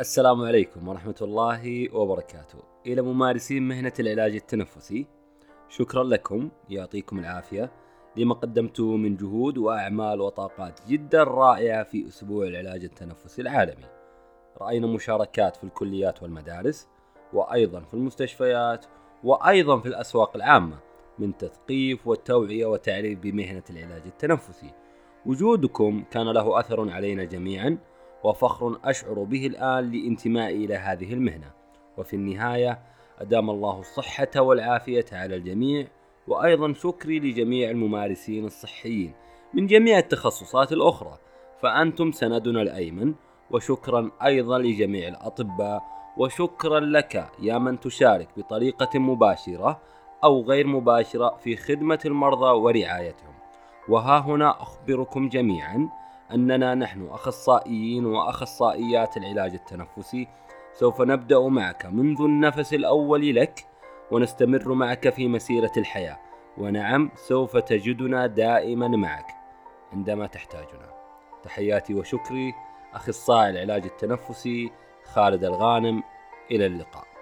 السلام عليكم ورحمة الله وبركاته. إلى ممارسين مهنة العلاج التنفسي شكرا لكم يعطيكم العافية لما قدمتوا من جهود وأعمال وطاقات جدا رائعة في أسبوع العلاج التنفسي العالمي. رأينا مشاركات في الكليات والمدارس وأيضا في المستشفيات وأيضا في الأسواق العامة من تثقيف والتوعية وتعريف بمهنة العلاج التنفسي. وجودكم كان له أثر علينا جميعا وفخر أشعر به الآن لانتمائي إلى هذه المهنة. وفي النهاية أدام الله الصحة والعافية على الجميع وأيضا شكري لجميع الممارسين الصحيين من جميع التخصصات الأخرى فأنتم سندنا الأيمن وشكرا أيضا لجميع الأطباء وشكرا لك يا من تشارك بطريقة مباشرة أو غير مباشرة في خدمة المرضى ورعايتهم. وها هنا أخبركم جميعا أننا نحن أخصائيين وأخصائيات العلاج التنفسي سوف نبدأ معك منذ النفس الأول لك ونستمر معك في مسيرة الحياة. ونعم سوف تجدنا دائما معك عندما تحتاجنا. تحياتي وشكري أخصائي العلاج التنفسي خالد الغانم. إلى اللقاء.